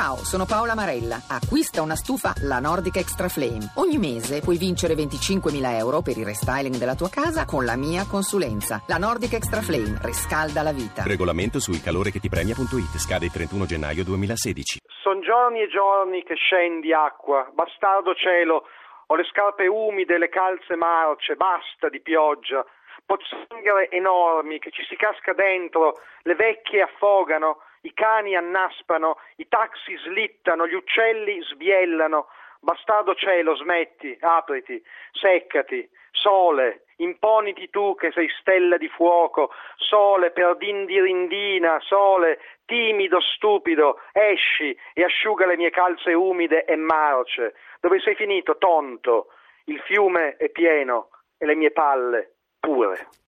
Ciao, sono Paola Marella. Acquista una stufa La Nordic Extra Flame. Ogni mese puoi vincere 25.000 euro per il restyling della tua casa con la mia consulenza. La Nordic Extra Flame riscalda la vita. Regolamento su ilcalorecheTipremia.it scade il 31 gennaio 2016. Sono giorni e giorni che scendi acqua, bastardo cielo, ho le scarpe umide, le calze marce, basta di pioggia. Pozzanghere enormi che ci si casca dentro, le vecchie affogano, i cani annaspano, i taxi slittano, gli uccelli sbiellano. Bastardo cielo, smetti, apriti, seccati, sole, imponiti tu che sei stella di fuoco, sole per dindirindina, sole, timido, stupido, esci e asciuga le mie calze umide e marce. Dove sei finito, tonto? Il fiume è pieno e le mie palle pure.